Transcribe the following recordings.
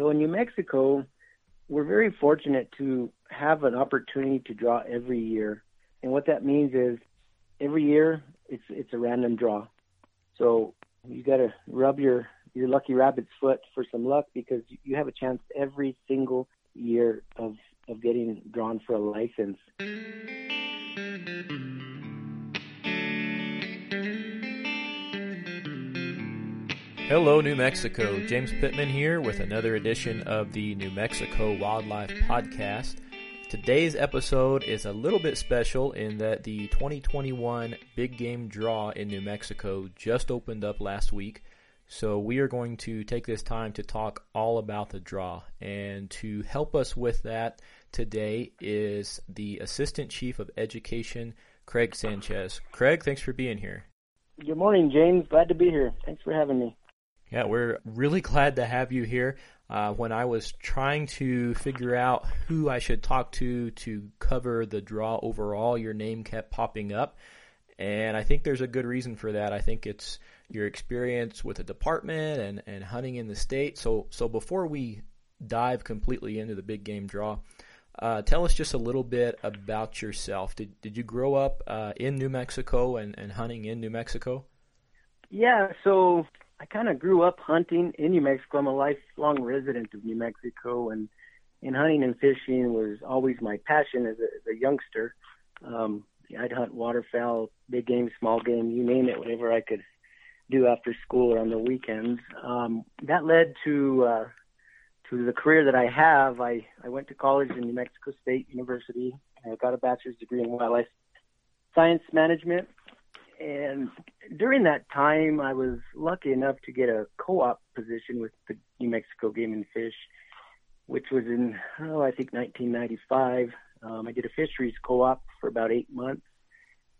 So in New Mexico, we're very fortunate to have an opportunity to draw every year. And what that means is every year it's it's a random draw. So you got to rub your your lucky rabbit's foot for some luck because you have a chance every single year of of getting drawn for a license. Hello, New Mexico. James Pittman here with another edition of the New Mexico Wildlife Podcast. Today's episode is a little bit special in that the 2021 Big Game Draw in New Mexico just opened up last week. So we are going to take this time to talk all about the draw. And to help us with that today is the Assistant Chief of Education, Craig Sanchez. Craig, thanks for being here. Good morning, James. Glad to be here. Thanks for having me. Yeah, we're really glad to have you here. Uh, when I was trying to figure out who I should talk to to cover the draw overall, your name kept popping up. And I think there's a good reason for that. I think it's your experience with the department and, and hunting in the state. So, so before we dive completely into the big game draw, uh, tell us just a little bit about yourself. Did, did you grow up uh, in New Mexico and, and hunting in New Mexico? Yeah, so I kind of grew up hunting in New Mexico. I'm a lifelong resident of New Mexico, and and hunting and fishing was always my passion as a, as a youngster. Um, I'd hunt waterfowl, big game, small game, you name it, whatever I could do after school or on the weekends. Um, that led to uh, to the career that I have. I I went to college in New Mexico State University. I got a bachelor's degree in wildlife science management and during that time, I was lucky enough to get a co-op position with the New Mexico Game and Fish, which was in oh I think 1995. Um, I did a fisheries co-op for about eight months,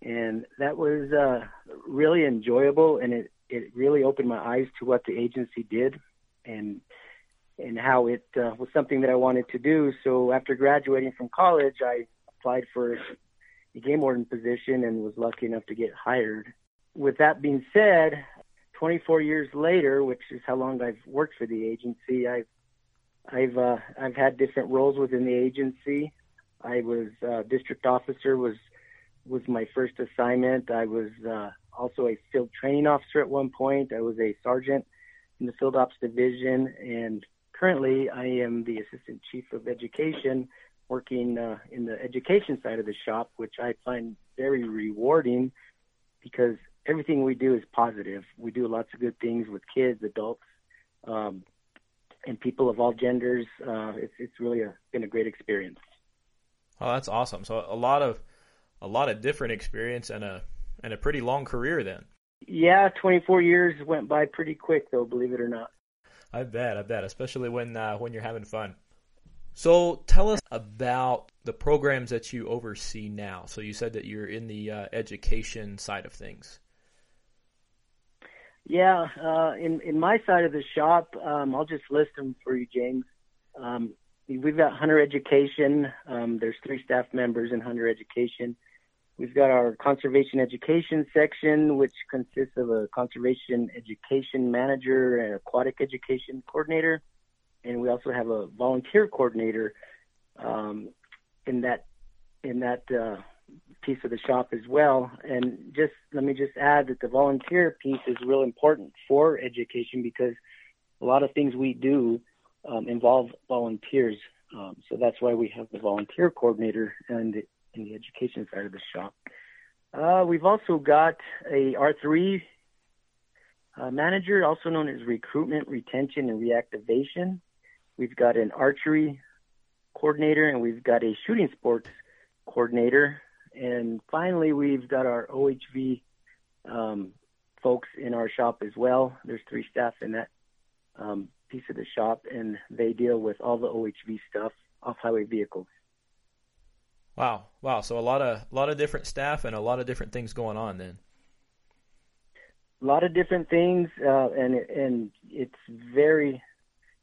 and that was uh, really enjoyable, and it it really opened my eyes to what the agency did, and and how it uh, was something that I wanted to do. So after graduating from college, I applied for the game warden position and was lucky enough to get hired. With that being said, 24 years later, which is how long I've worked for the agency, I've I've uh, I've had different roles within the agency. I was uh, district officer was was my first assignment. I was uh, also a field training officer at one point. I was a sergeant in the field ops division, and currently I am the assistant chief of education working uh, in the education side of the shop, which I find very rewarding because everything we do is positive. We do lots of good things with kids, adults, um, and people of all genders. Uh, it's it's really a, been a great experience. Oh, that's awesome! So a lot of a lot of different experience and a and a pretty long career then. Yeah, 24 years went by pretty quick though, believe it or not. I bet, I bet, especially when uh, when you're having fun. So tell us about the programs that you oversee now. So you said that you're in the uh, education side of things. Yeah, uh, in in my side of the shop, um, I'll just list them for you, James. Um, we've got hunter education. Um, there's three staff members in hunter education. We've got our conservation education section, which consists of a conservation education manager and aquatic education coordinator and we also have a volunteer coordinator um, in that in that uh, piece of the shop as well. And just let me just add that the volunteer piece is real important for education because a lot of things we do um, involve volunteers. Um, so that's why we have the volunteer coordinator and in, the education side of the shop. Uh, we've also got a R3 uh, manager, also known as recruitment, retention, and reactivation. We've got an archery coordinator and we've got a shooting sports coordinator. And finally, we've got our OHV um, folks in our shop as well. There's three staff in that um, piece of the shop, and they deal with all the OHV stuff off highway vehicles. Wow, wow! So a lot of a lot of different staff and a lot of different things going on then. A lot of different things, uh, and and it's very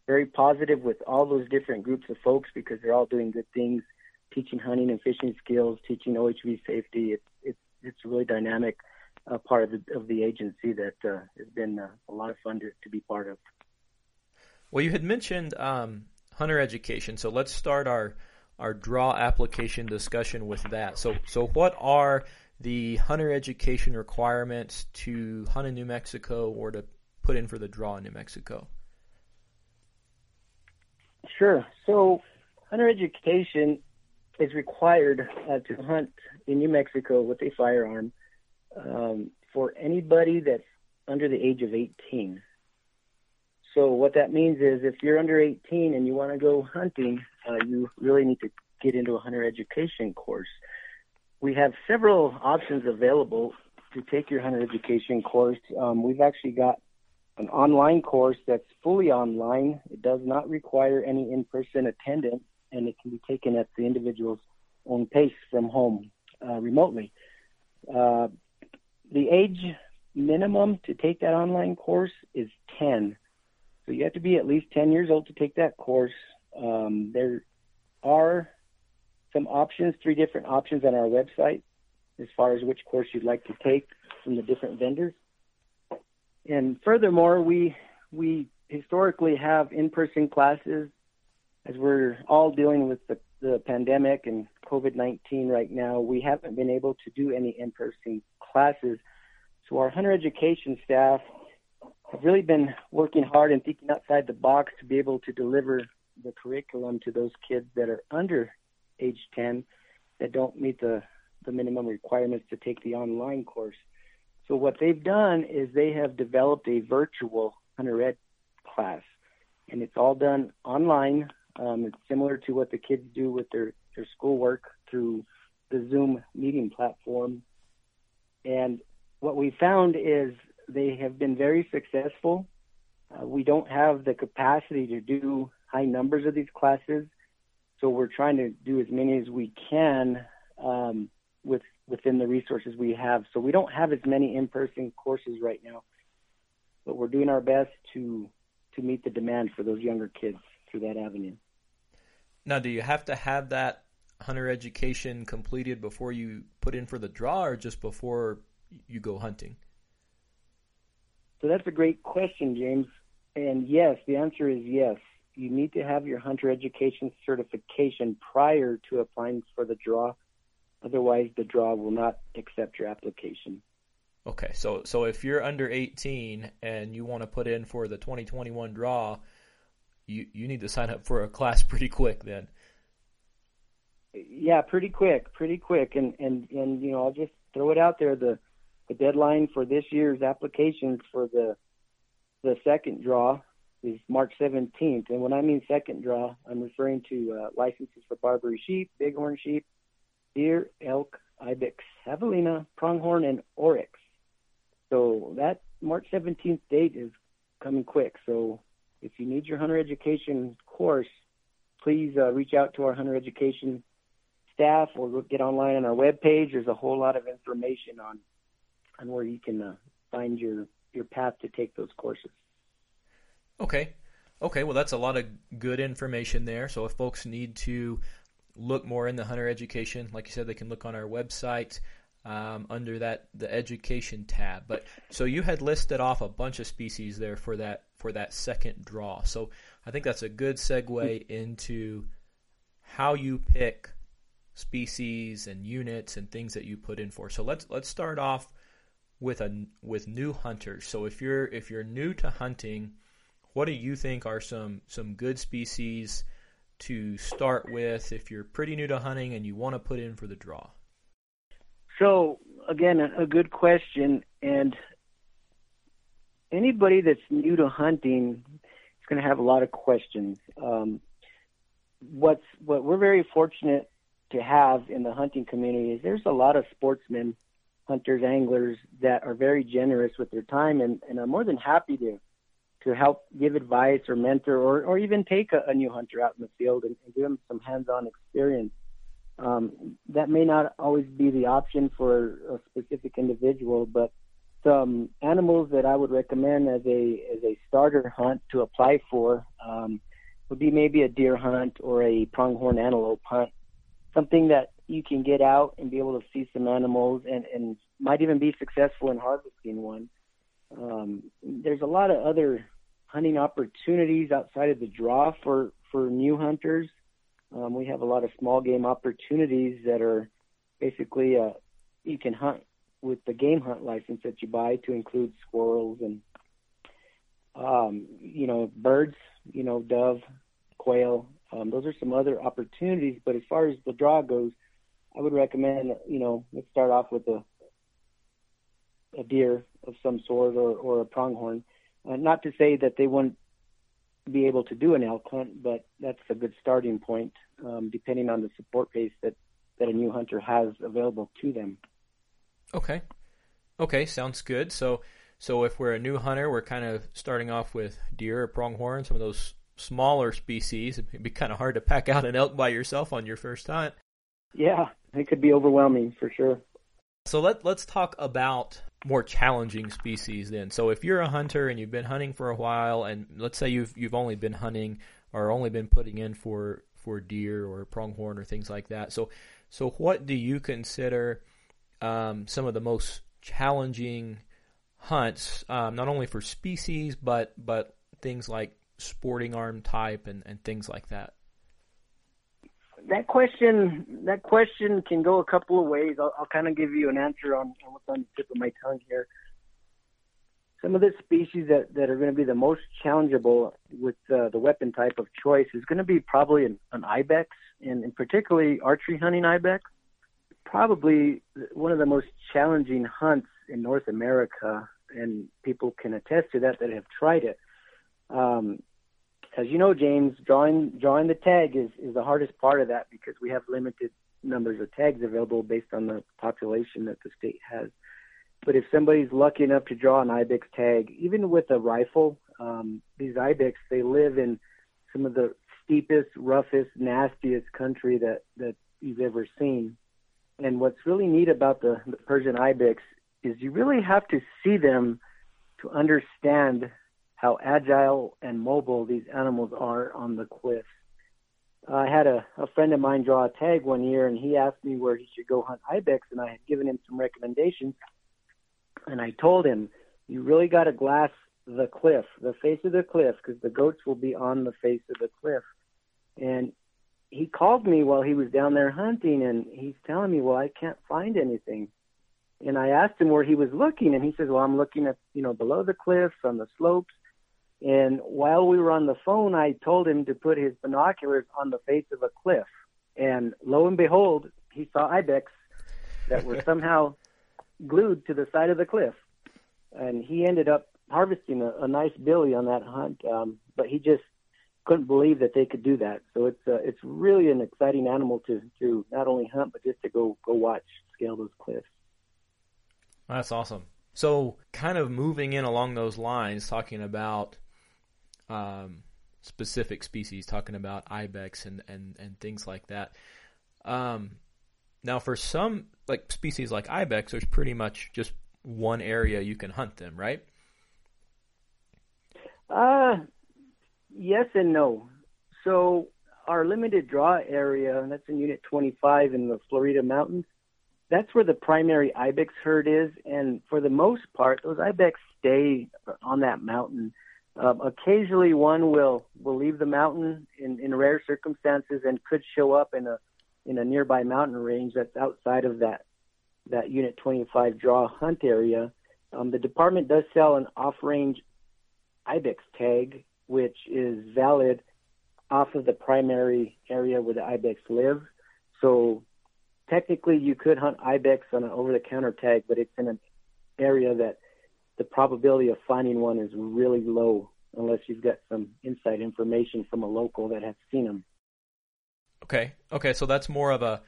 very positive with all those different groups of folks because they're all doing good things, teaching hunting and fishing skills, teaching OHV safety. It's it's it's a really dynamic uh, part of the of the agency that uh, has been uh, a lot of fun to, to be part of. Well, you had mentioned um, hunter education, so let's start our our draw application discussion with that. So, so what are the hunter education requirements to hunt in New Mexico or to put in for the draw in New Mexico? Sure. So, hunter education is required uh, to hunt in New Mexico with a firearm um, for anybody that's under the age of 18. So what that means is if you're under 18 and you want to go hunting, uh, you really need to get into a hunter education course. We have several options available to take your hunter education course. Um, we've actually got an online course that's fully online. It does not require any in-person attendance, and it can be taken at the individual's own pace from home uh, remotely. Uh, the age minimum to take that online course is 10. So you have to be at least 10 years old to take that course. Um, there are some options, three different options on our website as far as which course you'd like to take from the different vendors. And furthermore, we we historically have in-person classes as we're all dealing with the, the pandemic and COVID-19 right now. We haven't been able to do any in-person classes. So our hunter education staff have really been working hard and thinking outside the box to be able to deliver the curriculum to those kids that are under age 10 that don't meet the, the minimum requirements to take the online course. So what they've done is they have developed a virtual hunter ed class, and it's all done online. Um, it's similar to what the kids do with their, their schoolwork through the Zoom meeting platform. And what we found is they have been very successful. Uh, we don't have the capacity to do high numbers of these classes, so we're trying to do as many as we can um, with within the resources we have. So we don't have as many in-person courses right now, but we're doing our best to to meet the demand for those younger kids through that avenue. Now, do you have to have that hunter education completed before you put in for the draw, or just before you go hunting? So that's a great question, James. And yes, the answer is yes. You need to have your hunter education certification prior to applying for the draw. Otherwise, the draw will not accept your application. Okay, so so if you're under 18 and you want to put in for the 2021 draw, you you need to sign up for a class pretty quick then. Yeah, pretty quick, pretty quick, and and and you know I'll just throw it out there. The the deadline for this year's applications for the the second draw is March 17th. And when I mean second draw, I'm referring to uh, licenses for Barbary sheep, bighorn sheep, deer, elk, ibex, javelina, pronghorn, and oryx. So that March 17th date is coming quick. So if you need your hunter education course, please uh, reach out to our hunter education staff or get online on our webpage. There's a whole lot of information on on where you can uh, find your your path to take those courses. Okay. Okay, well, that's a lot of good information there. So, if folks need to look more in the hunter education, like you said, they can look on our website um, under that the education tab. But so you had listed off a bunch of species there for that for that second draw. So I think that's a good segue into how you pick species and units and things that you put in for. So let's let's start off with a with new hunters. So if you're if you're new to hunting, what do you think are some some good species to start with if you're pretty new to hunting and you want to put in for the draw? So again, a, good question, and anybody that's new to hunting is going to have a lot of questions. Um, what's what we're very fortunate to have in the hunting community is there's a lot of sportsmen hunters, anglers that are very generous with their time and, and are more than happy to to help give advice or mentor or, or even take a, a new hunter out in the field and, and give them some hands-on experience. Um, that may not always be the option for a specific individual, but some animals that I would recommend as a as a starter hunt to apply for um, would be maybe a deer hunt or a pronghorn antelope hunt, something that you can get out and be able to see some animals and, and might even be successful in harvesting one. Um, there's a lot of other hunting opportunities outside of the draw for for new hunters. Um, we have a lot of small game opportunities that are basically uh, you can hunt with the game hunt license that you buy to include squirrels and um, you know birds, you know dove, quail. Um, those are some other opportunities. But as far as the draw goes, I would recommend you know let's start off with a a deer of some sort or, or a pronghorn. Uh, not to say that they wouldn't be able to do an elk hunt, but that's a good starting point, um, depending on the support base that, that a new hunter has available to them. Okay. Okay, sounds good. So, so if we're a new hunter, we're kind of starting off with deer or pronghorn, some of those smaller species. It'd be kind of hard to pack out an elk by yourself on your first hunt. Yeah, it could be overwhelming for sure. So let let's talk about more challenging species then. So if you're a hunter and you've been hunting for a while, and let's say you've you've only been hunting or only been putting in for for deer or pronghorn or things like that. So so what do you consider um, some of the most challenging hunts, um, not only for species but but things like sporting arm type and, and things like that? That question that question can go a couple of ways. I'll, I'll kind of give you an answer on, what's on the tip of my tongue here. Some of the species that, that are going to be the most challengeable with uh, the weapon type of choice is going to be probably an, an ibex, and, and particularly archery hunting ibex. Probably one of the most challenging hunts in North America, and people can attest to that that have tried it. Um, as you know, James, drawing drawing the tag is is the hardest part of that because we have limited numbers of tags available based on the population that the state has. But if somebody's lucky enough to draw an ibex tag, even with a rifle, um, these ibex they live in some of the steepest, roughest, nastiest country that that you've ever seen. And what's really neat about the, the Persian ibex is you really have to see them to understand how agile and mobile these animals are on the cliffs. I had a, a friend of mine draw a tag one year, and he asked me where he should go hunt ibex, and I had given him some recommendations. And I told him, you really got to glass the cliff, the face of the cliff, because the goats will be on the face of the cliff. And he called me while he was down there hunting, and he's telling me, well, I can't find anything. And I asked him where he was looking, and he says, well, I'm looking at, you know, below the cliffs, on the slopes. And while we were on the phone, I told him to put his binoculars on the face of a cliff. And lo and behold, he saw ibex that were somehow glued to the side of the cliff. And he ended up harvesting a, a nice billy on that hunt, um, but he just couldn't believe that they could do that. So it's uh, it's really an exciting animal to to not only hunt but just to go go watch scale those cliffs. That's awesome. So, kind of moving in along those lines, talking about um, specific species, talking about ibex and, and, and things like that. Um, now, for some like species like ibex, there's pretty much just one area you can hunt them, right? Uh, yes and no. So our limited draw area, and that's in Unit 25 in the Florida Mountains, that's where the primary ibex herd is, and for the most part, those ibex stay on that mountain um, occasionally, one will will leave the mountain in, in rare circumstances and could show up in a in a nearby mountain range that's outside of that that Unit 25 draw hunt area. Um, the department does sell an off-range ibex tag, which is valid off of the primary area where the ibex live. So technically, you could hunt ibex on an over-the-counter tag, but it's in an area that the probability of finding one is really low unless you've got some inside information from a local that has seen them. Okay, okay, so that's more of a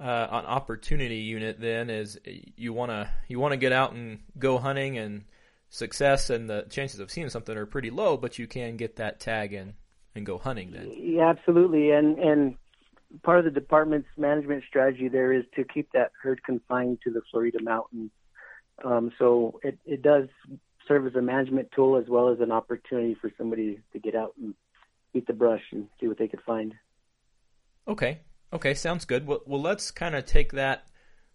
uh, an opportunity unit then. Is you want to you want to get out and go hunting and success and the chances of seeing something are pretty low, but you can get that tag in and go hunting then. Yeah, absolutely, and and part of the department's management strategy there is to keep that herd confined to the Florida mountains um, so it, it does serve as a management tool as well as an opportunity for somebody to get out and beat the brush and see what they could find. Okay. Okay, sounds good. Well, well let's kind of take that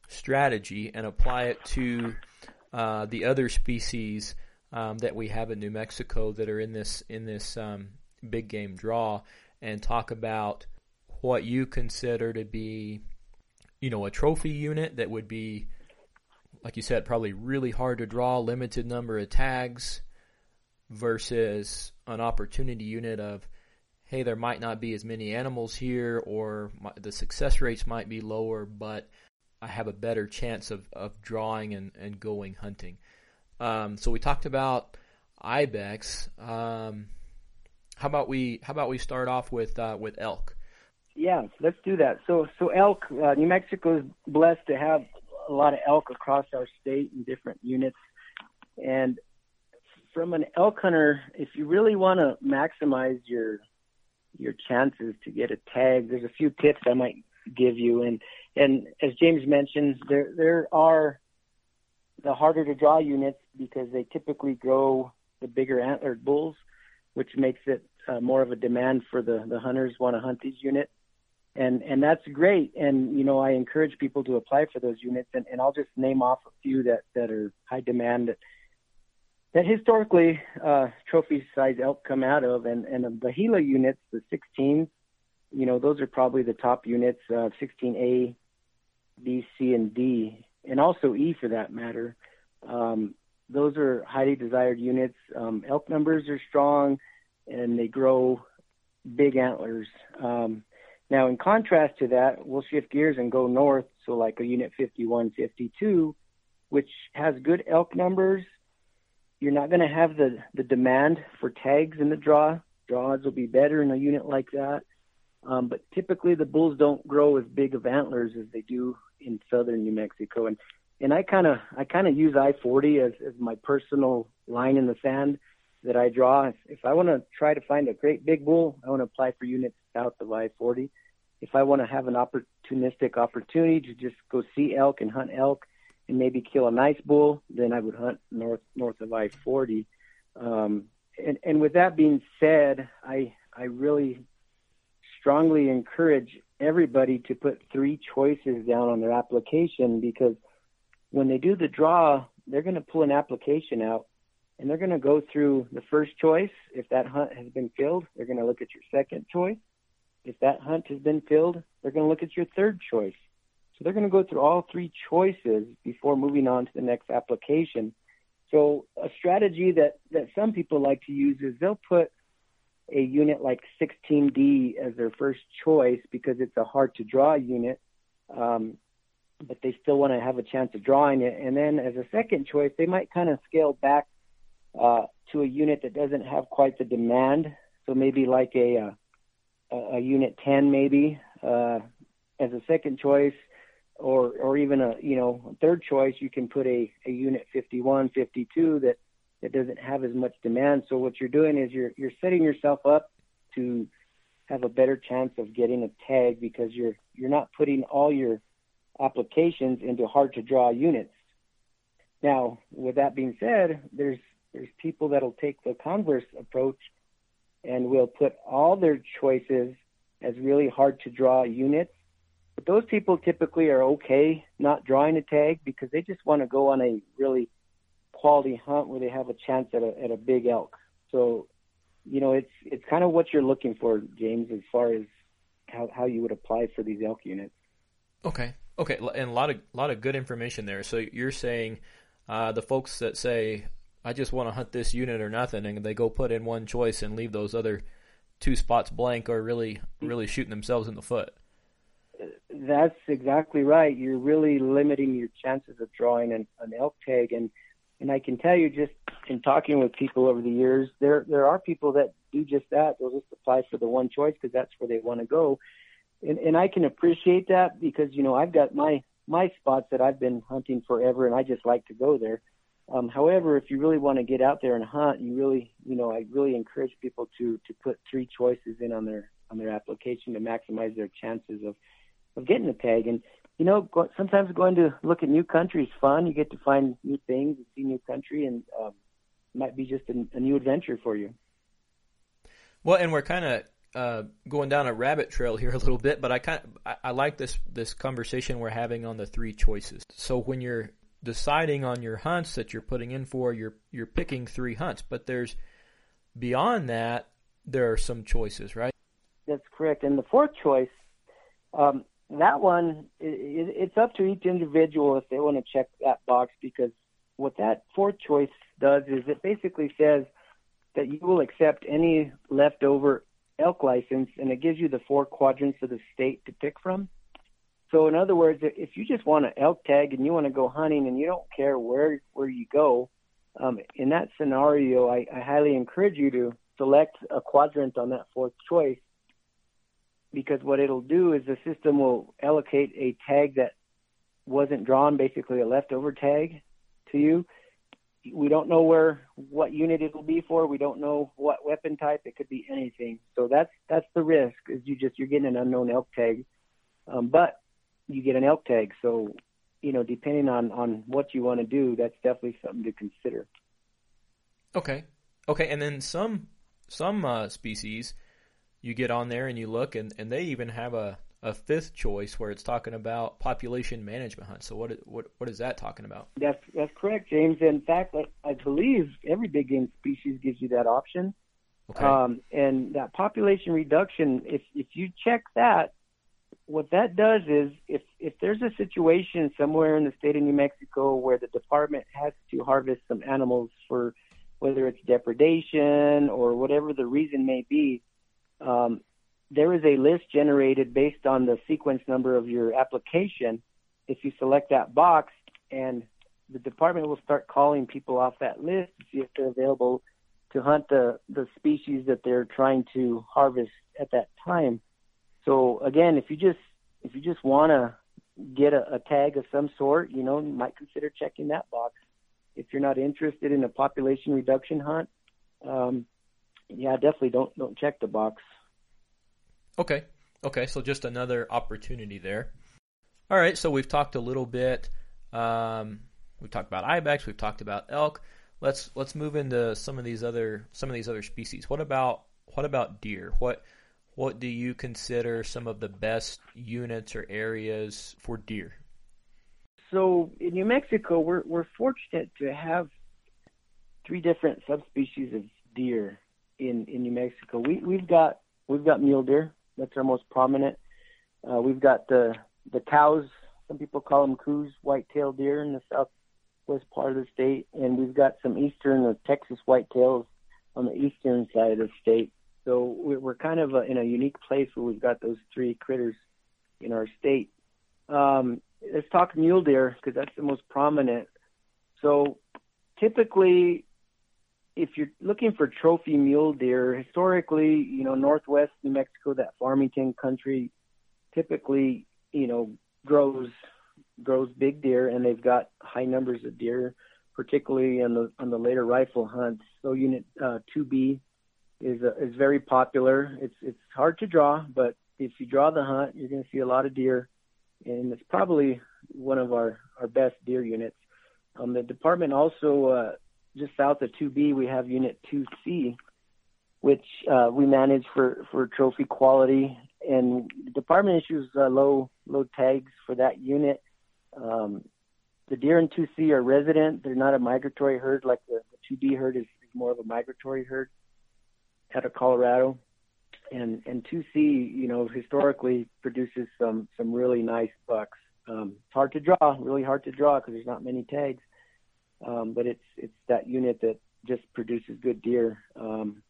strategy and apply it to uh, the other species um, that we have in New Mexico that are in this in this um, big game draw, and talk about what you consider to be, you know, a trophy unit that would be, like you said, probably really hard to draw, limited number of tags, versus an opportunity unit of, hey, there might not be as many animals here, or my, the success rates might be lower, but I have a better chance of, of drawing and, and going hunting. Um, so we talked about ibex. Um, how about we how about we start off with uh, with elk? Yeah, let's do that. So so elk, uh, New Mexico is blessed to have a lot of elk across our state in different units, and from an elk hunter, if you really want to maximize your your chances to get a tag, there's a few tips I might give you. And and as James mentioned, there there are the harder to draw units because they typically grow the bigger antlered bulls, which makes it uh, more of a demand for the the hunters want to hunt these units. And and that's great. And you know I encourage people to apply for those units. And, and I'll just name off a few that that are high demand that that historically uh, trophy size elk come out of, and and the Gila units, the 16s, you know, those are probably the top units, uh, 16A, B, C, and D, and also E for that matter. Um, those are highly desired units. Um, elk numbers are strong, and they grow big antlers. Um, now, in contrast to that, we'll shift gears and go north. So, like a unit 51, 52, which has good elk numbers you're not going to have the the demand for tags in the draw. Draws will be better in a unit like that. Um, but typically the bulls don't grow as big of antlers as they do in southern New Mexico. And and I kind of I kind of use I-40 as as my personal line in the sand that I draw. If, if I want to try to find a great big bull, I want to apply for units south of I-40. If I want to have an opportunistic opportunity to just go see elk and hunt elk, and maybe kill a nice bull, then I would hunt north north of I-40. Um, and, and with that being said, I I really strongly encourage everybody to put three choices down on their application because when they do the draw, they're going to pull an application out and they're going to go through the first choice. If that hunt has been filled, they're going to look at your second choice. If that hunt has been filled, they're going to look at your third choice. So they're going to go through all three choices before moving on to the next application. So a strategy that, that some people like to use is they'll put a unit like 16D as their first choice because it's a hard to draw unit, um, but they still want to have a chance of drawing it. And then as a second choice, they might kind of scale back uh, to a unit that doesn't have quite the demand. So maybe like a uh, a, unit 10 maybe uh, as a second choice or or even a you know third choice you can put a, a unit 51 52 that that doesn't have as much demand. So what you're doing is you're you're setting yourself up to have a better chance of getting a tag because you're you're not putting all your applications into hard to draw units. Now with that being said there's there's people that'll take the converse approach and will put all their choices as really hard to draw units but those people typically are okay not drawing a tag because they just want to go on a really quality hunt where they have a chance at a at a big elk. So, you know, it's it's kind of what you're looking for, James, as far as how how you would apply for these elk units. Okay. Okay, and a lot of a lot of good information there. So you're saying uh, the folks that say I just want to hunt this unit or nothing, and they go put in one choice and leave those other two spots blank, are really really shooting themselves in the foot. That's exactly right. You're really limiting your chances of drawing an, an elk tag, and and I can tell you just in talking with people over the years, there there are people that do just that. They'll just apply for the one choice because that's where they want to go, and and I can appreciate that because you know I've got my my spots that I've been hunting forever, and I just like to go there. Um, however, if you really want to get out there and hunt, you really, you know, I really encourage people to to put three choices in on their on their application to maximize their chances of of getting a tag. And you know, go, sometimes going to look at new country is fun. You get to find new things and see new country, and um, might be just a, a new adventure for you. Well, and we're kind of uh, going down a rabbit trail here a little bit, but I kind I, I like this this conversation we're having on the three choices. So when you're deciding on your hunts that you're putting in for, you're you're picking three hunts. But there's beyond that, there are some choices, right? That's correct. And the fourth choice, um, that one, it, it's up to each individual if they want to check that box because what that fourth choice does is it basically says that you will accept any leftover elk license and it gives you the four quadrants of the state to pick from. So in other words, if you just want an elk tag and you want to go hunting and you don't care where where you go, um, in that scenario, I, I highly encourage you to select a quadrant on that fourth choice because what it'll do is the system will allocate a tag that wasn't drawn, basically a leftover tag, to you. We don't know where what unit it will be for. We don't know what weapon type. It could be anything. So that's that's the risk. Is you just you're getting an unknown elk tag, um, but you get an elk tag. So, you know, depending on on what you want to do, that's definitely something to consider. Okay, okay, and then some some uh, species, you get on there and you look, and and they even have a a fifth choice where it's talking about population management hunts. So what what what is that talking about? That's that's correct, James. In fact, I, I believe every big game species gives you that option. Okay. Um, and that population reduction, if if you check that, what that does is if if there's a situation somewhere in the state of New Mexico where the department has to harvest some animals for whether it's depredation or whatever the reason may be, um, there is a list generated based on the sequence number of your application. If you select that box, and the department will start calling people off that list to see if they're available to hunt the the species that they're trying to harvest at that time. So again, if you just if you just want to get a, a tag of some sort, you know, you might consider checking that box. If you're not interested in a population reduction hunt, um, yeah, definitely don't don't check the box. Okay, okay, so just another opportunity there. All right, so we've talked a little bit. Um, we've talked about ibex. We've talked about elk. Let's let's move into some of these other some of these other species. What about what about deer? What what do you consider some of the best units or areas for deer? So in New Mexico, we're we're fortunate to have three different subspecies of deer in in New Mexico. We we've got we've got mule deer. That's our most prominent. Uh, we've got the the Coues. Some people call them coos, white-tailed deer in the southwest part of the state, and we've got some eastern or Texas whitetails on the eastern side of the state. So we're kind of in a unique place where we've got those three critters in our state. Um, let's talk mule deer because that's the most prominent. So typically, if you're looking for trophy mule deer, historically, you know, northwest New Mexico, that Farmington country, typically, you know, grows grows big deer, and they've got high numbers of deer, particularly on the on the later rifle hunts. So Unit uh, 2B is uh, is very popular. It's it's hard to draw, but if you draw the hunt, you're going to see a lot of deer, and it's probably one of our our best deer units. Um, the department also uh, just south of 2B, we have Unit 2C, which uh, we manage for for trophy quality, and the department issues uh, low low tags for that unit. Um, the deer in 2C are resident; they're not a migratory herd like the, the 2B herd is, is more of a migratory herd out of Colorado. And and 2C, you know, historically produces some some really nice bucks. Um, it's hard to draw, really hard to draw because there's not many tags. Um, but it's it's that unit that just produces good deer. Um,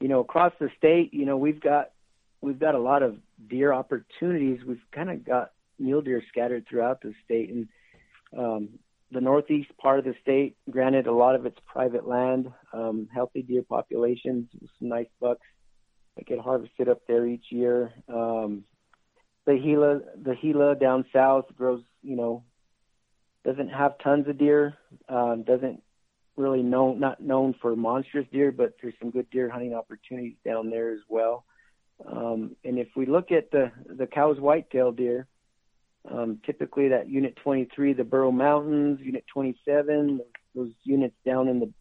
you know, across the state, you know, we've got we've got a lot of deer opportunities. We've kind of got mule deer scattered throughout the state, and um, the northeast part of the state, granted a lot of it's private land, um, healthy deer populations, some nice bucks that get harvested up there each year. Um, the Gila, the Gila down south grows, you know, doesn't have tons of deer, um, doesn't really known not known for monstrous deer, but there's some good deer hunting opportunities down there as well. Um, and if we look at the the Coues whitetail deer, um, typically, that Unit 23, the Burro Mountains, Unit 27, those units down in the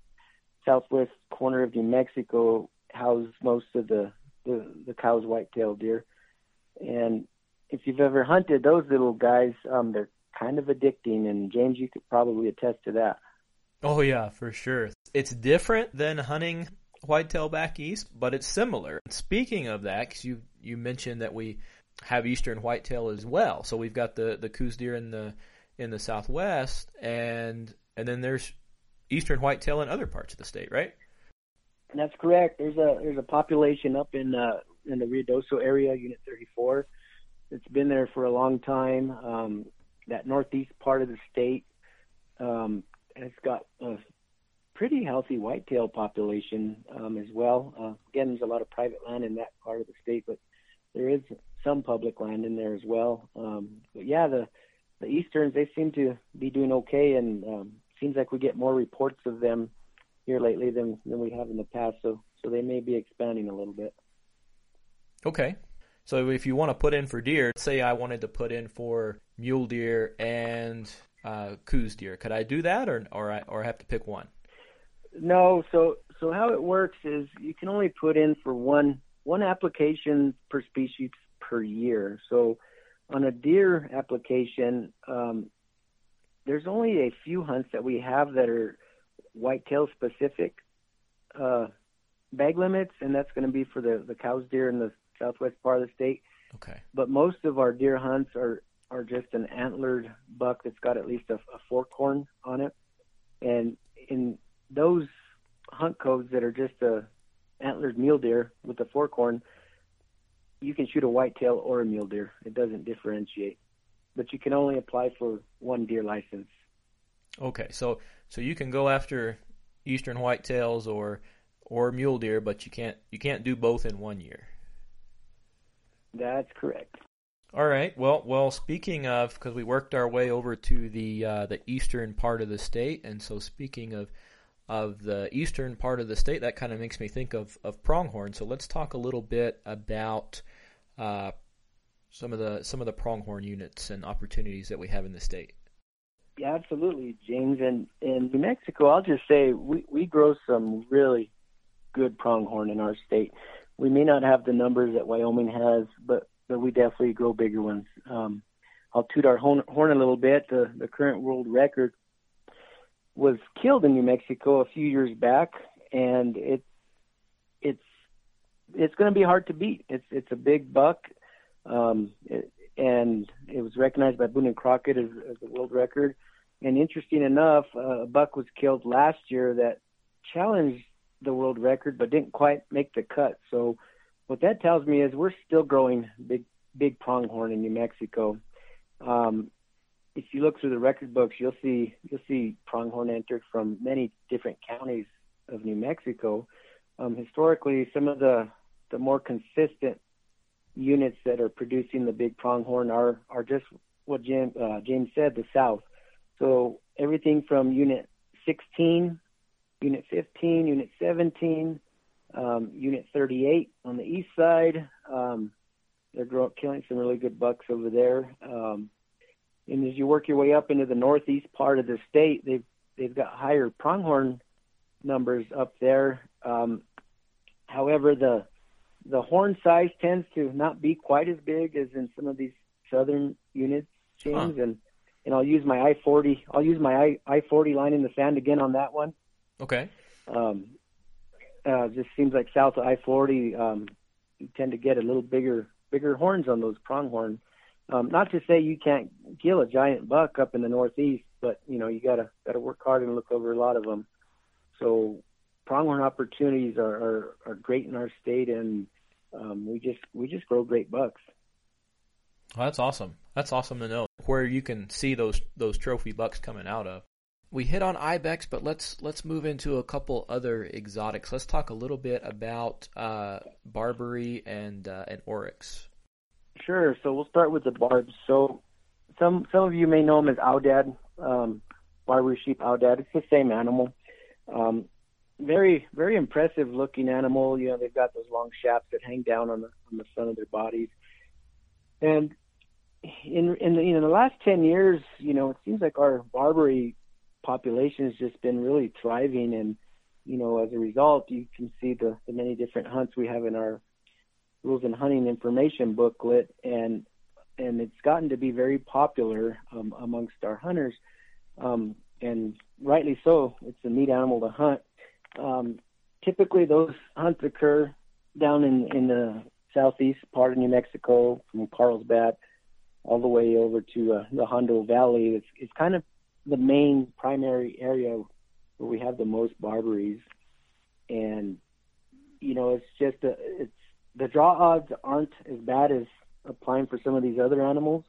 southwest corner of New Mexico house most of the the, the Coues whitetail deer. And if you've ever hunted those little guys, um, they're kind of addicting, and James, you could probably attest to that. Oh yeah, for sure. It's different than hunting whitetail back east, but it's similar. Speaking of that, because you you mentioned that we have eastern whitetail as well, so we've got the the Coues deer in the in the southwest, and and then there's eastern whitetail in other parts of the state, right? That's correct. There's a there's a population up in uh, in the Ruidoso area, Unit 34. It's been there for a long time. Um, that northeast part of the state, um, it's got a pretty healthy whitetail population um, as well. Uh, again, there's a lot of private land in that part of the state, but there is some public land in there as well. Um, but yeah, the the easterns they seem to be doing okay, and um, seems like we get more reports of them here lately than than we have in the past. So so they may be expanding a little bit. Okay. So if you want to put in for deer, say I wanted to put in for mule deer and uh, Coues deer, could I do that, or or I or I have to pick one? No. So so how it works is you can only put in for one one application per species per year. So on a deer application, um, there's only a few hunts that we have that are whitetail specific uh, bag limits, and that's going to be for the the Coues deer in the southwest part of the state. Okay. But most of our deer hunts are are just an antlered buck that's got at least a, a fork horn on it, and in those hunt codes that are just a antlered mule deer with a fork horn, you can shoot a whitetail or a mule deer. It doesn't differentiate, but you can only apply for one deer license. Okay, so so you can go after eastern whitetails or or mule deer, but you can't you can't do both in one year. That's correct. All right. Well, well. Speaking of, because we worked our way over to the uh, the eastern part of the state, and so speaking of of the eastern part of the state, that kind of makes me think of of pronghorn. So let's talk a little bit about uh, some of the some of the pronghorn units and opportunities that we have in the state. Yeah, absolutely, James. And in New Mexico, I'll just say we we grow some really good pronghorn in our state. We may not have the numbers that Wyoming has, but but we definitely grow bigger ones. Um, I'll toot our horn, horn a little bit. The, the current world record was killed in New Mexico a few years back, and it it's it's going to be hard to beat. It's it's a big buck, um, it, and it was recognized by Boone and Crockett as, as a world record. And interesting enough, uh, a buck was killed last year that challenged the world record, but didn't quite make the cut. So what that tells me is we're still growing big big pronghorn in New Mexico. Um, if you look through the record books, you'll see you'll see pronghorn entered from many different counties of New Mexico. Um, historically, some of the the more consistent units that are producing the big pronghorn are are just what Jim, uh, James said, the South. So everything from Unit 16, Unit 15, Unit 17, um, Unit 38 on the east side. Um, they're grow- killing some really good bucks over there. Um, and as you work your way up into the northeast part of the state, they've they've got higher pronghorn numbers up there. Um, however, the the horn size tends to not be quite as big as in some of these southern units, James. Huh. And and I'll use my I-40. I'll use my I I-40 line in the sand again on that one. Okay. Um, uh, just seems like south of I-40, um, you tend to get a little bigger bigger horns on those pronghorn. Um, not to say you can't kill a giant buck up in the northeast, but you know you gotta gotta work hard and look over a lot of them. So pronghorn opportunities are, are, are great in our state, and um, we just we just grow great bucks. Well, that's awesome. That's awesome to know where you can see those those trophy bucks coming out of. We hit on ibex, but let's let's move into a couple other exotics. Let's talk a little bit about uh, Barbary and uh, and oryx. Sure. So we'll start with the barbs. So some some of you may know them as aoudad, um, Barbary sheep aoudad. It's the same animal. Um, very very impressive looking animal. You know they've got those long shafts that hang down on the on the front of their bodies. And in in the, in the last ten years, you know, it seems like our Barbary population has just been really thriving, and you know, as a result, you can see the, the many different hunts we have in our rules and hunting information booklet, and and it's gotten to be very popular um, amongst our hunters, um, and rightly so. It's a neat animal to hunt. Um, typically, those hunts occur down in in the southeast part of New Mexico, from Carlsbad all the way over to uh, the Hondo Valley. It's, it's kind of the main primary area where we have the most Barbaries, and you know, it's just a, it's the draw odds aren't as bad as applying for some of these other animals,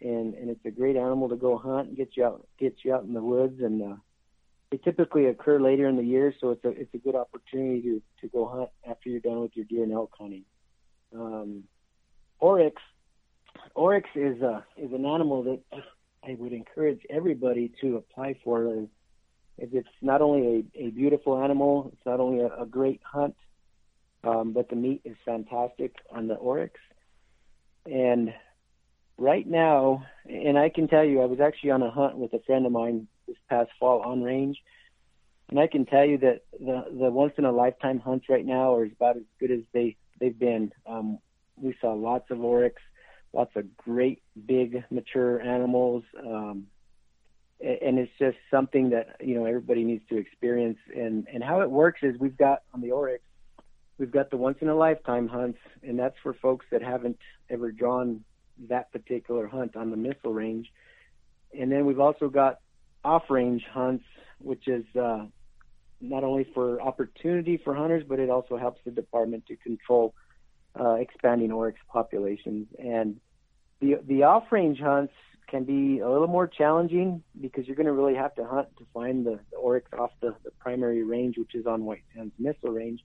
and and it's a great animal to go hunt and get you out get you out in the woods, and uh, they typically occur later in the year, so it's a it's a good opportunity to to go hunt after you're done with your deer and elk hunting. Um, oryx, oryx is a is an animal that I would encourage everybody to apply for. As it's not only a, a beautiful animal, it's not only a, a great hunt, um, but the meat is fantastic on the oryx. And right now, and I can tell you, I was actually on a hunt with a friend of mine this past fall on range, and I can tell you that the the once in a lifetime hunts right now are about as good as they they've been. Um, we saw lots of oryx, lots of great big mature animals. Um, and it's just something that you know everybody needs to experience and and how it works is we've got on the oryx we've got the once in a lifetime hunts, and that's for folks that haven't ever drawn that particular hunt on the missile range. And then we've also got off range hunts, which is uh, not only for opportunity for hunters, but it also helps the department to control uh, expanding oryx populations. And the the off range hunts can be a little more challenging because you're going to really have to hunt to find the, the oryx off the, the primary range, which is on White Sands Missile Range.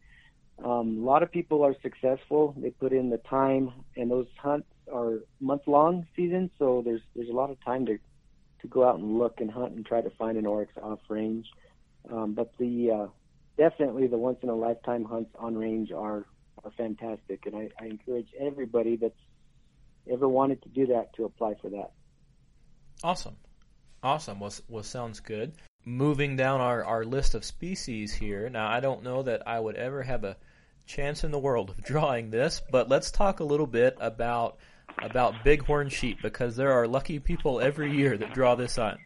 Um, a lot of people are successful. They put in the time, and those hunts are month-long seasons, so there's there's a lot of time to to go out and look and hunt and try to find an oryx off range. Um, but the uh, definitely the once in a lifetime hunts on range are are fantastic, and I, I encourage everybody that's ever wanted to do that to apply for that. Awesome, awesome. Well, well sounds good moving down our, our list of species here. Now, I don't know that I would ever have a chance in the world of drawing this, but let's talk a little bit about about bighorn sheep because there are lucky people every year that draw this on.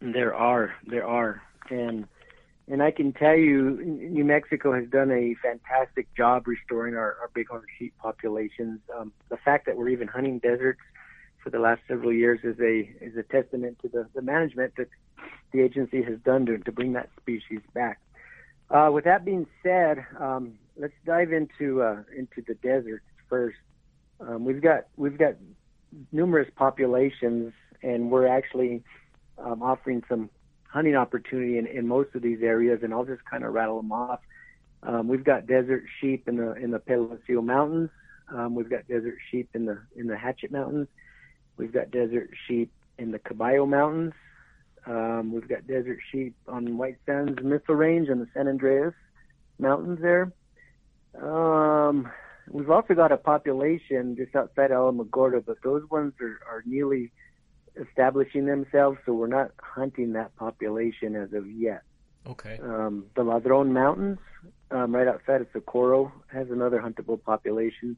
There are, there are, and and I can tell you, New Mexico has done a fantastic job restoring our, our bighorn sheep populations. Um, the fact that we're even hunting deserts for the last several years is a is a testament to the, the management that the agency has done to, to bring that species back. Uh, with that being said, um, let's dive into uh, into the deserts first. Um, we've got we've got numerous populations, and we're actually um, offering some hunting opportunity in, in most of these areas. And I'll just kind of rattle them off. Um, we've got desert sheep in the in the Peloncillo Mountains. Um, we've got desert sheep in the in the Hatchet Mountains. We've got desert sheep in the Caballo Mountains. Um, we've got desert sheep on White Sands Missile Range and the San Andres Mountains there. Um, we've also got a population just outside Alamogordo, but those ones are, are newly establishing themselves, so we're not hunting that population as of yet. Okay. Um, the Ladron Mountains, um, right outside of Socorro, has another huntable population.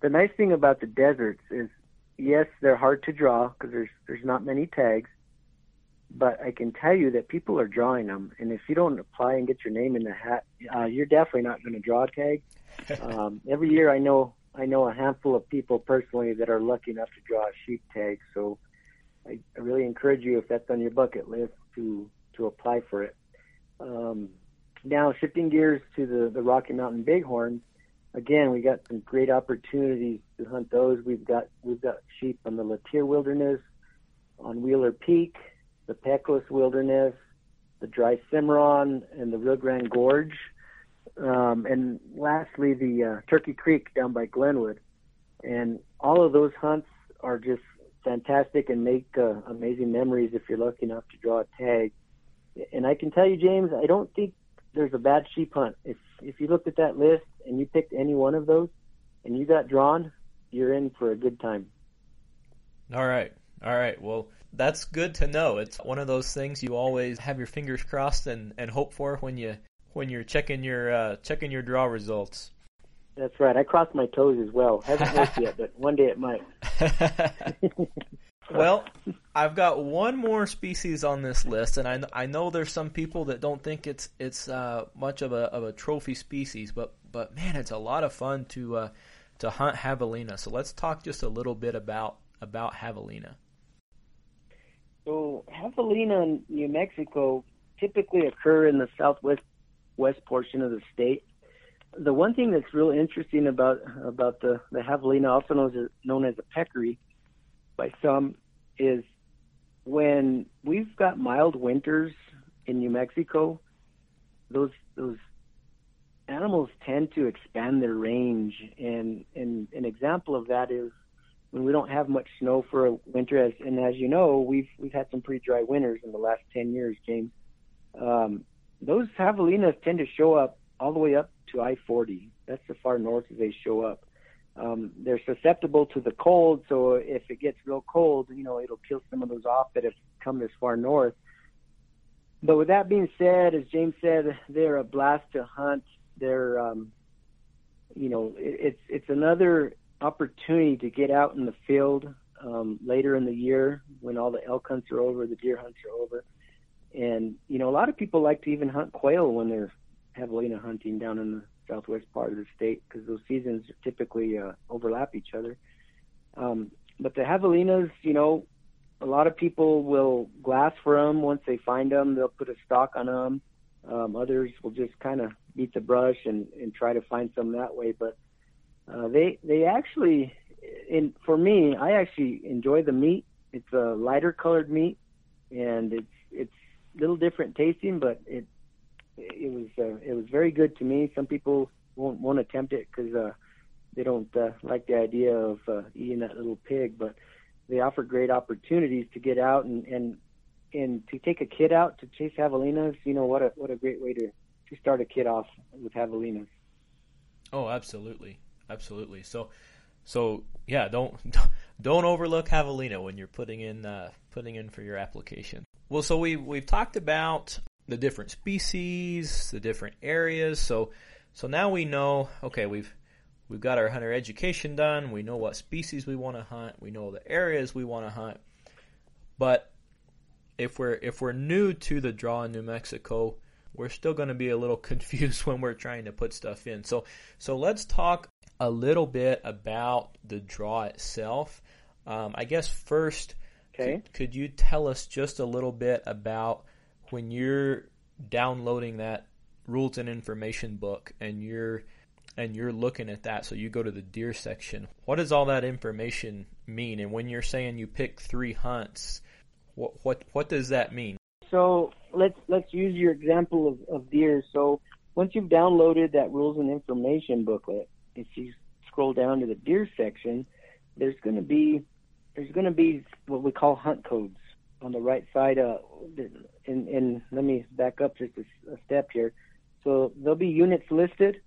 The nice thing about the deserts is yes, they're hard to draw because there's there's not many tags, but I can tell you that people are drawing them, and if you don't apply and get your name in the hat, uh, you're definitely not going to draw a tag. um, every year, I know I know a handful of people personally that are lucky enough to draw a sheep tag. So I, I really encourage you, if that's on your bucket list, to to apply for it. Um, now, shifting gears to the the Rocky Mountain Bighorn, again, we got some great opportunities to hunt those. We've got we've got sheep on the Latir Wilderness, on Wheeler Peak, the Pecos Wilderness, the Dry Cimarron, and the Rio Grande Gorge, um, and lastly the uh, Turkey Creek down by Glenwood. And all of those hunts are just fantastic and make uh, amazing memories if you're lucky enough to draw a tag. And I can tell you, James, I don't think there's a bad sheep hunt. If if you looked at that list and you picked any one of those and you got drawn, you're in for a good time. All right. All right. Well, that's good to know. It's one of those things you always have your fingers crossed and, and hope for when you when you're checking your uh, checking your draw results. That's right. I crossed my toes as well. Hasn't worked yet, but one day it might. well, I've got one more species on this list, and I, I know there's some people that don't think it's it's uh, much of a of a trophy species, but but man, it's a lot of fun to uh, to hunt javelina. So let's talk just a little bit about about javelina. So javelina in New Mexico typically occur in the southwest west portion of the state the one thing that's real interesting about about the the javelina, also known as known as a peccary by some, is when we've got mild winters in New Mexico, those those animals tend to expand their range, and and an example of that is when we don't have much snow for a winter. As and as you know, we've we've had some pretty dry winters in the last ten years, James. Um, those javelinas tend to show up all the way up to I-40. That's the far north they show up. Um, they're susceptible to the cold, so if it gets real cold, you know, it'll kill some of those off that have come this far north. But with that being said, as James said, they're a blast to hunt. They're, um, you know, it, it's it's another opportunity to get out in the field um, later in the year when all the elk hunts are over, the deer hunts are over, and you know, a lot of people like to even hunt quail when they're javelina hunting down in the southwest part of the state because those seasons typically uh, overlap each other. Um, but the javelinas, you know, a lot of people will glass for them once they find them. They'll put a stock on them. Um, others will just kind of beat the brush and, and try to find some that way. But uh, they they actually, in for me, I actually enjoy the meat. It's a lighter colored meat, and it's it's a little different tasting, but it it was uh, it was very good to me. Some people won't won't attempt it because uh, they don't uh, like the idea of uh, eating that little pig, but they offer great opportunities to get out and and and to take a kid out to chase javelinas. You know what a what a great way to to start a kid off with javelinas. Oh, absolutely, absolutely. So, so yeah, don't don't overlook javelina when you're putting in uh, putting in for your application. Well, so we we've talked about the different species, the different areas. So so now we know, okay, we've we've got our hunter education done. We know what species we want to hunt. We know the areas we want to hunt. But if we're if we're new to the draw in New Mexico, we're still going to be a little confused when we're trying to put stuff in. So so let's talk a little bit about the draw itself. Um, I guess first, okay. could, could you tell us just a little bit about when you're downloading that rules and information book and you're and you're looking at that so you go to the deer section what does all that information mean and when you're saying you pick three hunts what what what does that mean so let's let's use your example of, of deer so once you've downloaded that rules and information booklet if you scroll down to the deer section there's going to be there's going to be what we call hunt codes on the right side. Uh, and, and let me back up just a, a step here. So there'll be units listed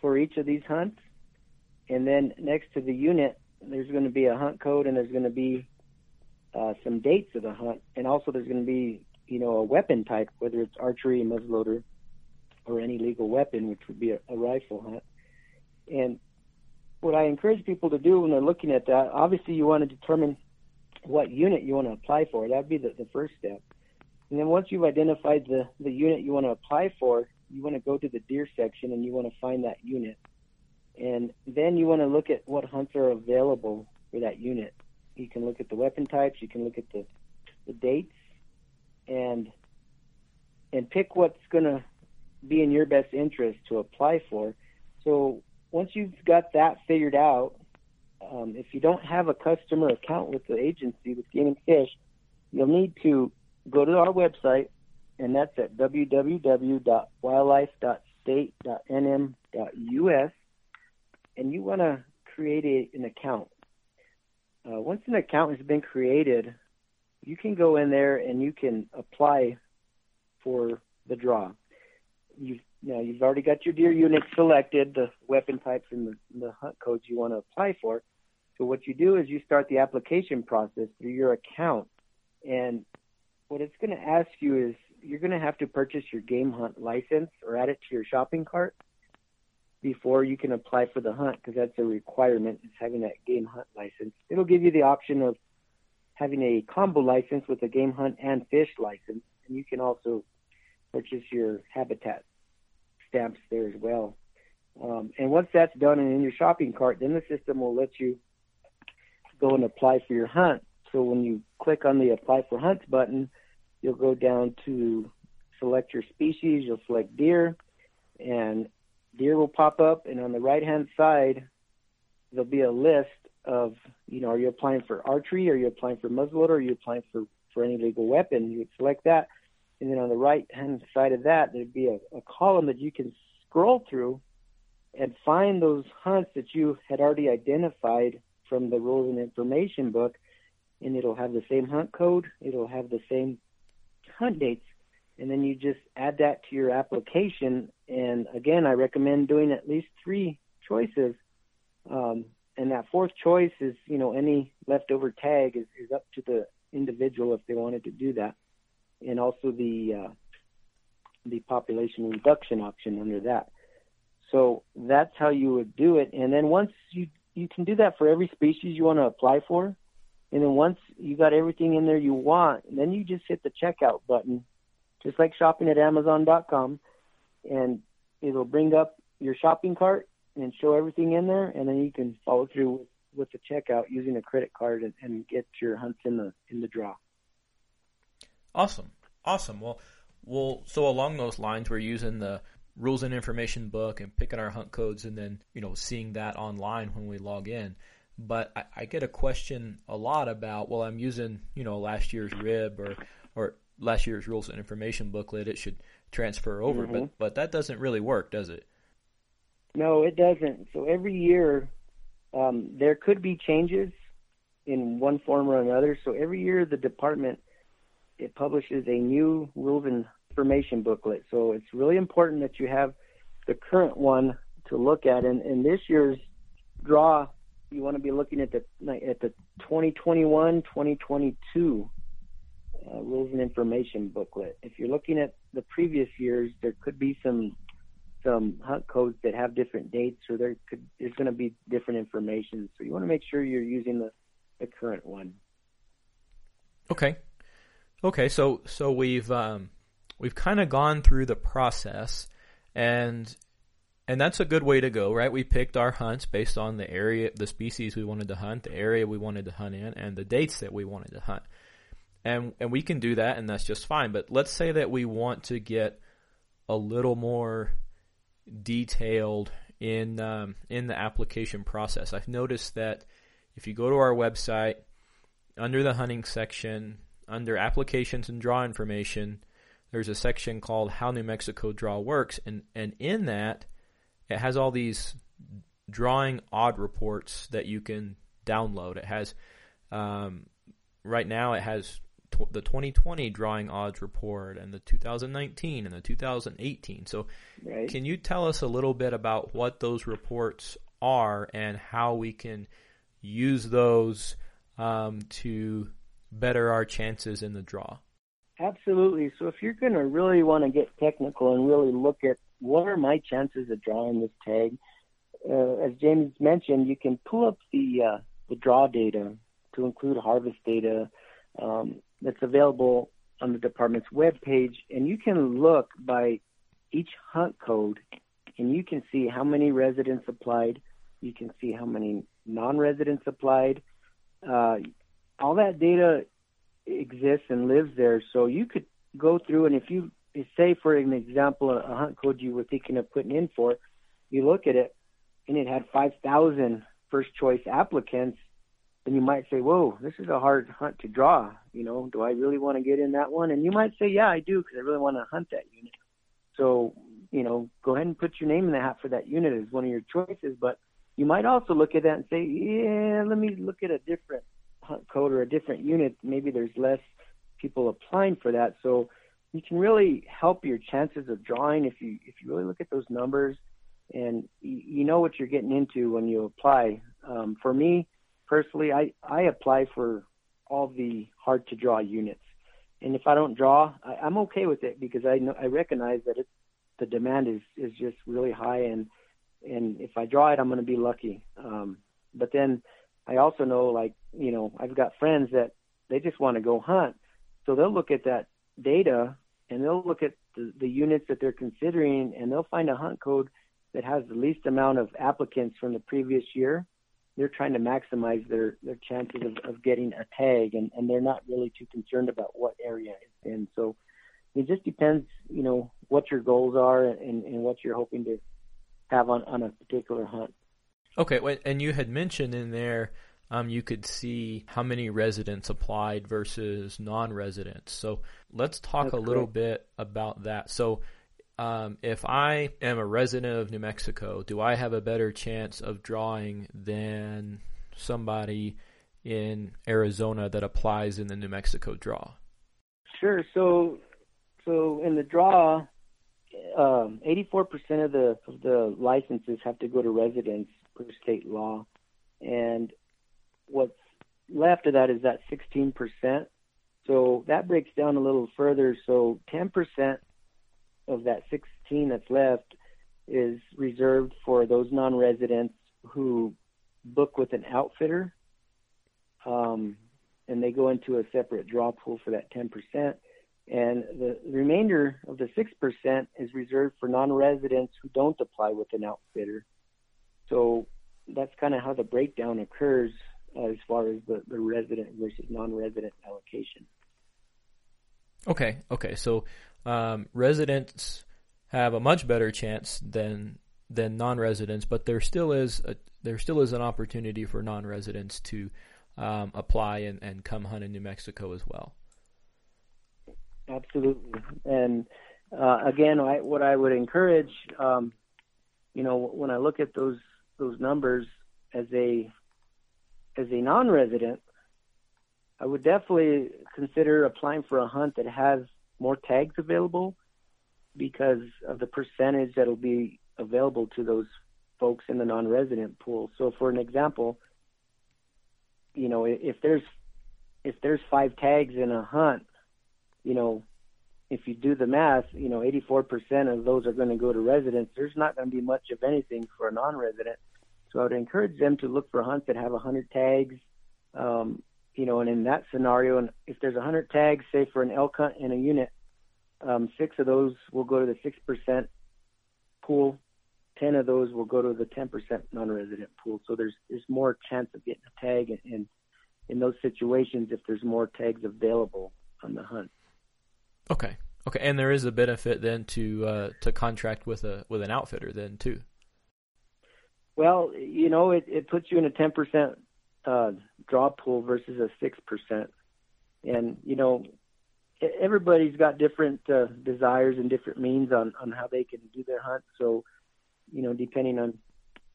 for each of these hunts, and then next to the unit, there's going to be a hunt code, and there's going to be uh, some dates of the hunt, and also there's going to be you know a weapon type, whether it's archery, muzzleloader, or any legal weapon, which would be a, a rifle hunt. And what I encourage people to do when they're looking at that, obviously you want to determine what unit you want to apply for. That'd be the, the first step. And then once you've identified the, the unit you want to apply for, you want to go to the deer section and you want to find that unit. And then you want to look at what hunts are available for that unit. You can look at the weapon types, you can look at the, the dates, and and pick what's going to be in your best interest to apply for. So once you've got that figured out, um, if you don't have a customer account with the agency with Game and Fish, you'll need to go to our website, and that's at www.wildlife.state.nm.us, and you want to create a, an account. Uh, once an account has been created, you can go in there and you can apply for the draw. You've now you've already got your deer unit selected, the weapon types and the, the hunt codes you want to apply for. So what you do is you start the application process through your account, and what it's going to ask you is you're going to have to purchase your game hunt license or add it to your shopping cart. before you can apply for the hunt because that's a requirement is having that game hunt license. It'll give you the option of having a combo license with a game hunt and fish license, and you can also purchase your habitat stamps there as well. Um, and once that's done and in your shopping cart, then the system will let you go and apply for your hunt. So when you click on the apply for hunts button, you'll go down to select your species, you'll select deer, and deer will pop up. And on the right hand side, there'll be a list of, you know, are you applying for archery? Are you applying for muzzleloader? Are you applying for, for any legal weapon? You would select that. And then on the right hand side of that, there'd be a, a column that you can scroll through and find those hunts that you had already identified from the rules and information book. And it'll have the same hunt code, it'll have the same hunt dates, and then you just add that to your application. And again, I recommend doing at least three choices. Um, and that fourth choice is, you know, any leftover tag is, is up to the individual if they wanted to do that, and also the uh, the population reduction option under that. So that's how you would do it. And then once you you can do that for every species you want to apply for, and then once you got everything in there you want, then you just hit the checkout button, just like shopping at Amazon.com, and it'll bring up your shopping cart and show everything in there, and then you can follow through with, with the checkout using a credit card and, and get your hunts in the in the draw. Awesome, awesome. Well, well, so along those lines, we're using the rules and information book and picking our hunt codes, and then you know seeing that online when we log in. But I, I get a question a lot about, well, I'm using you know last year's rib or or last year's rules and information booklet. It should transfer over, Mhm. but but that doesn't really work, does it? No, it doesn't. So every year, um, there could be changes in one form or another. So every year, the department it publishes a new rules and information booklet. So it's really important that you have the current one to look at. And, and this year's draw, you want to be looking at the at the 2021-2022 uh, rules and information booklet. If you're looking at the previous years, there could be some some hunt codes that have different dates, or there could there's going to be different information. So you want to make sure you're using the the current one. Okay. Okay, so so we've um, we've kind of gone through the process, and and that's a good way to go, right? We picked our hunts based on the area, the species we wanted to hunt, the area we wanted to hunt in, and the dates that we wanted to hunt, and and we can do that, and that's just fine. But let's say that we want to get a little more detailed in um, in the application process. I've noticed that if you go to our website under the hunting section, under applications and draw information, there's a section called How New Mexico Draw Works, and and in that it has all these drawing odd reports that you can download. It has um, right now it has tw- the 2020 drawing odds report and the 2019 and the 2018. So Right. can you tell us a little bit about what those reports are and how we can use those um, to better our chances in the draw? Absolutely. So if you're going to really want to get technical and really look at what are my chances of drawing this tag, uh, as James mentioned, you can pull up the uh, the draw data to include harvest data um, that's available on the department's web page, and you can look by each hunt code, and you can see how many residents applied. You can see how many non-residents applied. Uh, all that data exists and lives there. So you could go through and if you say, for an example, a hunt code you were thinking of putting in for, you look at it and it had 5,000 first choice applicants, then you might say, whoa, this is a hard hunt to draw. You know, do I really want to get in that one? And you might say, yeah, I do because I really want to hunt that unit. So, you know, go ahead and put your name in the hat for that unit as one of your choices. But you might also look at that and say, yeah, let me look at a different hunt code or a different unit. Maybe there's less people applying for that. So you can really help your chances of drawing if you if you really look at those numbers and you, know what you're getting into when you apply. Um, for me personally, I I apply for all the hard to draw units, and if I don't draw, I, I'm okay with it because I know I recognize that it's the demand is is just really high and and if I draw it, I'm going to be lucky. Um, but then I also know, like, you know, I've got friends that they just want to go hunt, so they'll look at that data and they'll look at the, the units that they're considering, and they'll find a hunt code that has the least amount of applicants from the previous year. They're trying to maximize their their chances of, of getting a tag, and and they're not really too concerned about what area it's in. So it just depends, you know, what your goals are and, and what you're hoping to have on, on a particular hunt. Okay, and you had mentioned in there um, you could see how many residents applied versus non-residents. So let's talk That's a little correct. bit about that. So um, if I am a resident of New Mexico, do I have a better chance of drawing than somebody in Arizona that applies in the New Mexico draw? Sure. So so in the draw, um, 84% of the of the licenses have to go to residents per state law, and what's left of that is that 16%. So that breaks down a little further. So 10% of that 16 that's left is reserved for those non-residents who book with an outfitter, um, and they go into a separate draw pool for that 10% and the remainder of the 6% is reserved for non-residents who don't apply with an outfitter. So that's kind of how the breakdown occurs as far as the, the resident versus non-resident allocation. Okay, okay. So um, residents have a much better chance than than non-residents, but there still is a, there still is an opportunity for non-residents to um, apply and, and come hunt in New Mexico as well. Absolutely. And uh, again, I, what I would encourage, um, you know, when I look at those those numbers as a as a non-resident, I would definitely consider applying for a hunt that has more tags available because of the percentage that'll be available to those folks in the non-resident pool. So, for an example, you know, if there's if there's five tags in a hunt, you know, if you do the math, you know, 84% of those are going to go to residents. There's not going to be much of anything for a non-resident. So I would encourage them to look for hunts that have 100 tags. Um, you know, and in that scenario, and if there's 100 tags, say for an elk hunt in a unit, um, six of those will go to the six percent pool. Ten of those will go to the 10% non-resident pool. So there's there's more chance of getting a tag in, in in those situations if there's more tags available on the hunt. Okay. Okay, and there is a benefit then to uh, to contract with a with an outfitter then too. Well, you know, it, it puts you in a ten percent uh, draw pool versus a six percent, and you know, everybody's got different uh, desires and different means on on how they can do their hunt. So, you know, depending on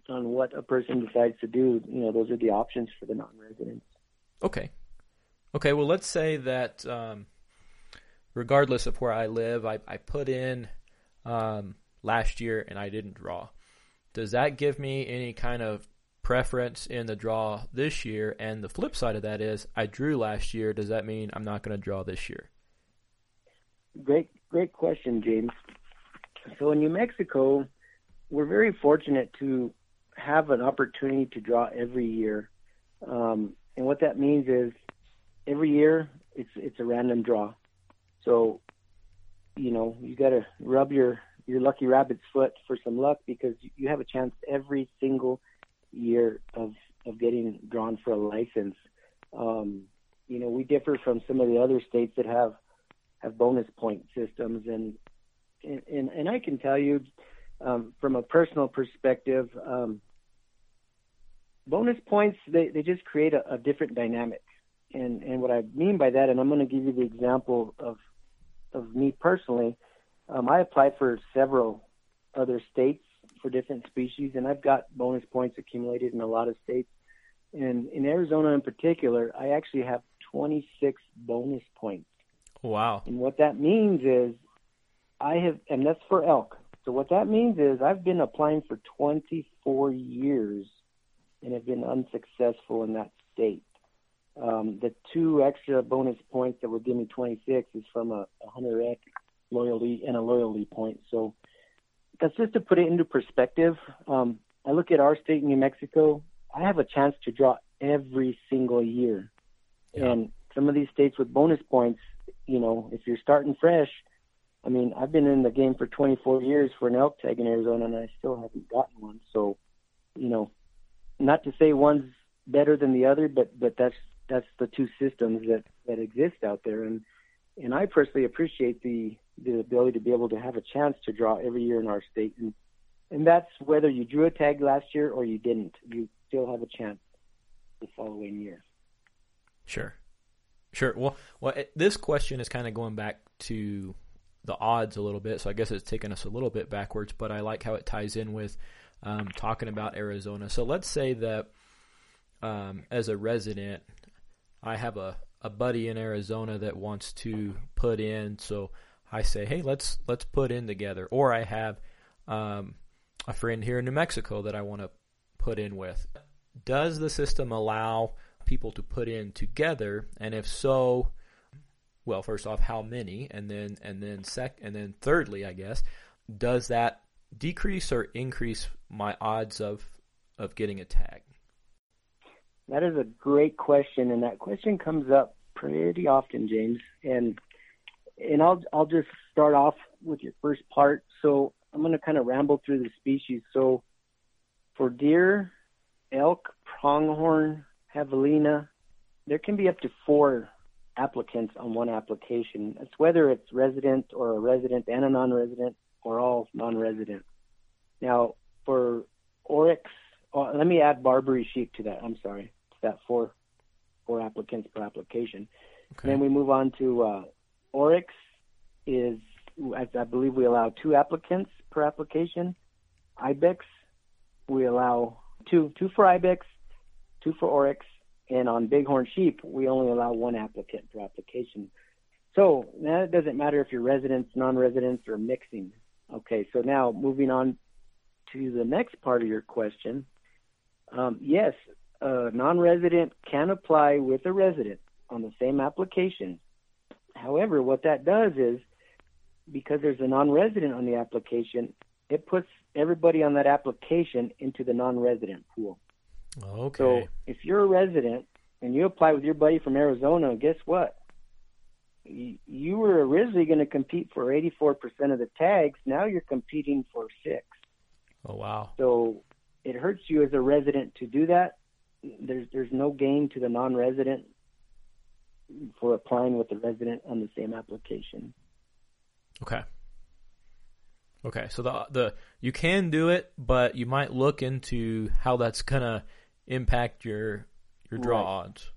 on what a person decides to do, you know, those are the options for the non-residents. Okay. Okay. Well, let's say that. Um, regardless of where I live, I, I put in um, last year and I didn't draw. Does that give me any kind of preference in the draw this year? And the flip side of that is I drew last year. Does that mean I'm not going to draw this year? Great, great question, James. So in New Mexico, we're very fortunate to have an opportunity to draw every year. Um, and what that means is every year it's it's a random draw. So, you know, you got to rub your your lucky rabbit's foot for some luck because you have a chance every single year of of getting drawn for a license. Um, you know, we differ from some of the other states that have have bonus point systems, and and and I can tell you um, from a personal perspective, um, bonus points they they just create a, a different dynamic. And and what I mean by that, and I'm going to give you the example of of me personally, um, I applied for several other states for different species, and I've got bonus points accumulated in a lot of states. And in Arizona, in particular, I actually have 26 bonus points. Wow! And what that means is, I have, and that's for elk. So what that means is, I've been applying for 24 years, and have been unsuccessful in that state. Um, the two extra bonus points that would give me 26 is from a, a hunter loyalty and a loyalty point. So that's just to put it into perspective. Um, I look at our state, New Mexico. I have a chance to draw every single year, yeah. and some of these states with bonus points. You know, if you're starting fresh, I mean, I've been in the game for 24 years for an elk tag in Arizona, and I still haven't gotten one. So, you know, not to say one's better than the other, but but that's that's the two systems that that exist out there, and and I personally appreciate the the ability to be able to have a chance to draw every year in our state, and and that's whether you drew a tag last year or you didn't, you still have a chance the following year. Sure, sure. Well, well, this question is kind of going back to the odds a little bit, so I guess it's taken us a little bit backwards, but I like how it ties in with um, talking about Arizona. So let's say that um, as a resident, I have a, a buddy in Arizona that wants to put in. So I say, hey, let's let's put in together. Or I have um, a friend here in New Mexico that I want to put in with. Does the system allow people to put in together? And if so, well, first off, how many? And then and then sec and then thirdly, I guess, does that decrease or increase my odds of of getting a tag? That is a great question, and that question comes up pretty often, James. And and I'll I'll just start off with your first part. So I'm going to kind of ramble through the species. So for deer, elk, pronghorn, javelina, there can be up to four applicants on one application. It's whether it's resident or a resident and a non-resident or all non-resident. Now for oryx, oh, let me add Barbary sheep to that. I'm sorry that four four applicants per application. Okay. Then we move on to uh, Oryx is I, believe we allow two applicants per application. Ibex we allow two two for Ibex, two for Oryx, and on Bighorn sheep we only allow one applicant per application. So now it doesn't matter if you're residents, non-residents, or mixing. Okay, so now moving on to the next part of your question. Um, yes, a non-resident can apply with a resident on the same application. However, what that does is because there's a non-resident on the application, it puts everybody on that application into the non-resident pool. Okay. So if you're a resident and you apply with your buddy from Arizona, guess what? You were originally going to compete for 84% of the tags. Now you're competing for six. Oh wow! So it hurts you as a resident to do that there's there's no gain to the non-resident for applying with the resident on the same application. Okay. Okay, so the the you can do it, but you might look into how that's gonna impact your your draw right. odds.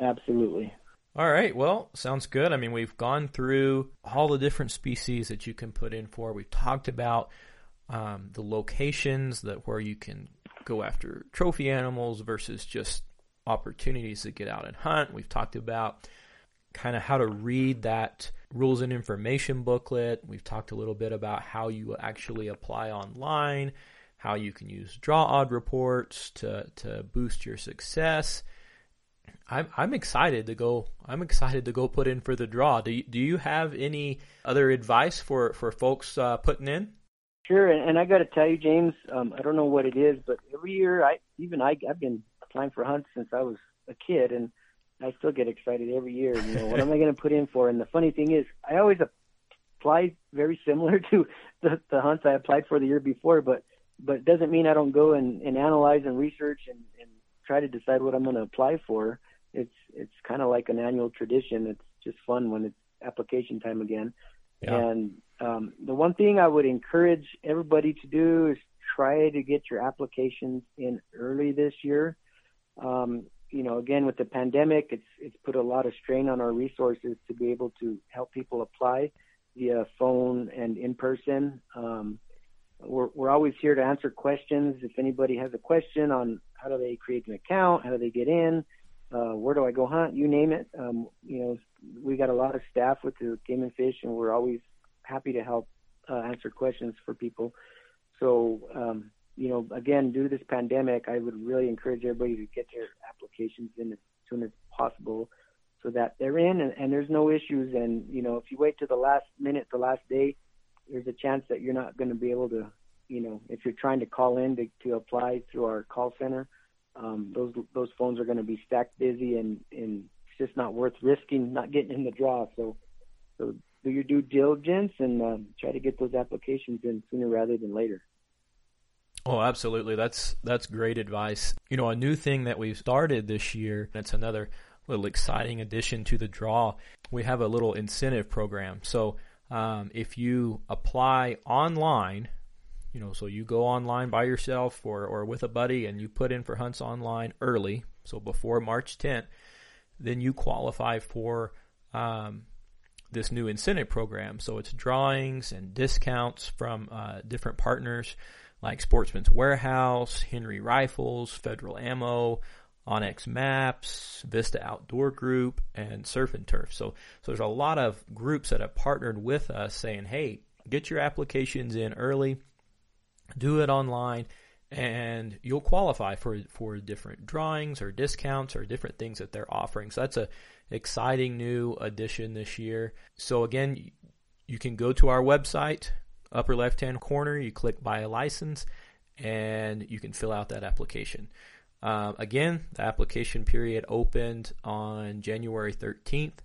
Absolutely. All right. Well, sounds good. I mean, we've gone through all the different species that you can put in for. We've talked about um, the locations that where you can go after trophy animals versus just opportunities to get out and hunt. We've talked about kind of how to read that rules and information booklet. We've talked a little bit about how you actually apply online, how you can use draw odd reports to to boost your success. I'm I'm excited to go. I'm excited to go put in for the draw. Do you, do you have any other advice for for folks uh, putting in? Sure, and, and I got to tell you, James, um, I don't know what it is, but every year, I even I I've been applying for hunts since I was a kid, and I still get excited every year. You know, what am I going to put in for? And the funny thing is, I always apply very similar to the the hunts I applied for the year before, but but it doesn't mean I don't go and, and analyze and research and, and try to decide what I'm going to apply for. It's it's kind of like an annual tradition. It's just fun when it's application time again. Yeah. And um, the one thing I would encourage everybody to do is try to get your applications in early this year. Um, you know, again with the pandemic, it's it's put a lot of strain on our resources to be able to help people apply via phone and in person. Um, we're we're always here to answer questions. If anybody has a question on how do they create an account, how do they get in, uh, where do I go hunt, you name it. Um, you know, we got a lot of staff with the Game and Fish, and we're always happy to help uh, answer questions for people. So, um, you know, again, due to this pandemic, I would really encourage everybody to get their applications in as soon as possible so that they're in and, and there's no issues. And, you know, if you wait to the last minute, the last day, there's a chance that you're not going to be able to, you know, if you're trying to call in to, to apply through our call center, um, those those phones are going to be stacked busy, and and it's just not worth risking not getting in the draw. So, so do your due diligence and um, try to get those applications in sooner rather than later. Oh, absolutely. That's that's great advice. You know, a new thing that we've started this year, it's another little exciting addition to the draw. We have a little incentive program. So, um, if you apply online, you know, so you go online by yourself or, or with a buddy and you put in for hunts online early, so before March 10th, then you qualify for um, this new incentive program. So it's drawings and discounts from uh, different partners like Sportsman's Warehouse, Henry Rifles, Federal Ammo, onX Maps, Vista Outdoor Group, and Surf and Turf. So, so there's a lot of groups that have partnered with us saying, hey, get your applications in early, do it online, and you'll qualify for for different drawings or discounts or different things that they're offering. So that's a exciting new addition this year. So again, you can go to our website, upper left hand corner, you click buy a license, and you can fill out that application. Uh, again, the application period opened on January 13th.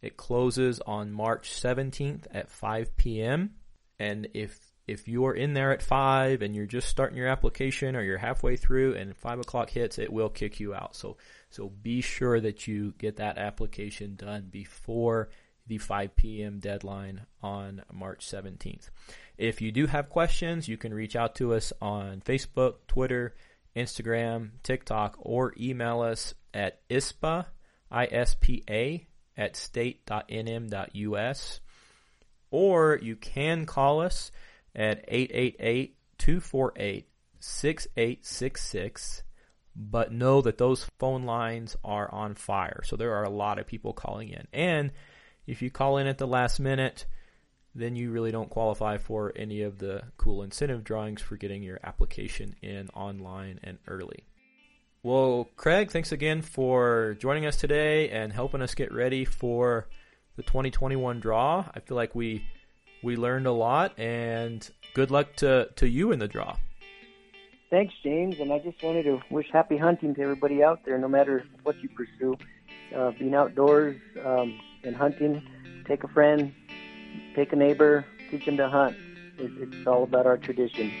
It closes on March 17th at 5 p.m. And if if you're in there at five and you're just starting your application or you're halfway through and five o'clock hits, it will kick you out. So so be sure that you get that application done before the 5 p.m. deadline on March 17th. If you do have questions, you can reach out to us on Facebook, Twitter, Instagram, TikTok, or email us at ISPA, I-S-P-A, at state.nm.us. Or you can call us at 888-248-6866 but know that those phone lines are on fire. So there are a lot of people calling in. And if you call in at the last minute, then you really don't qualify for any of the cool incentive drawings for getting your application in online and early. Well, Craig, thanks again for joining us today and helping us get ready for the 2021 draw. I feel like we we learned a lot and good luck to, to you in the draw. Thanks, James. And I just wanted to wish happy hunting to everybody out there, no matter what you pursue. Uh, being outdoors um, and hunting, take a friend, take a neighbor, teach them to hunt. It, it's all about our tradition.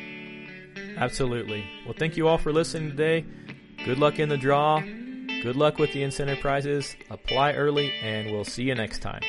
Absolutely. Well, thank you all for listening today. Good luck in the draw. Good luck with the incentive prizes. Apply early, and we'll see you next time.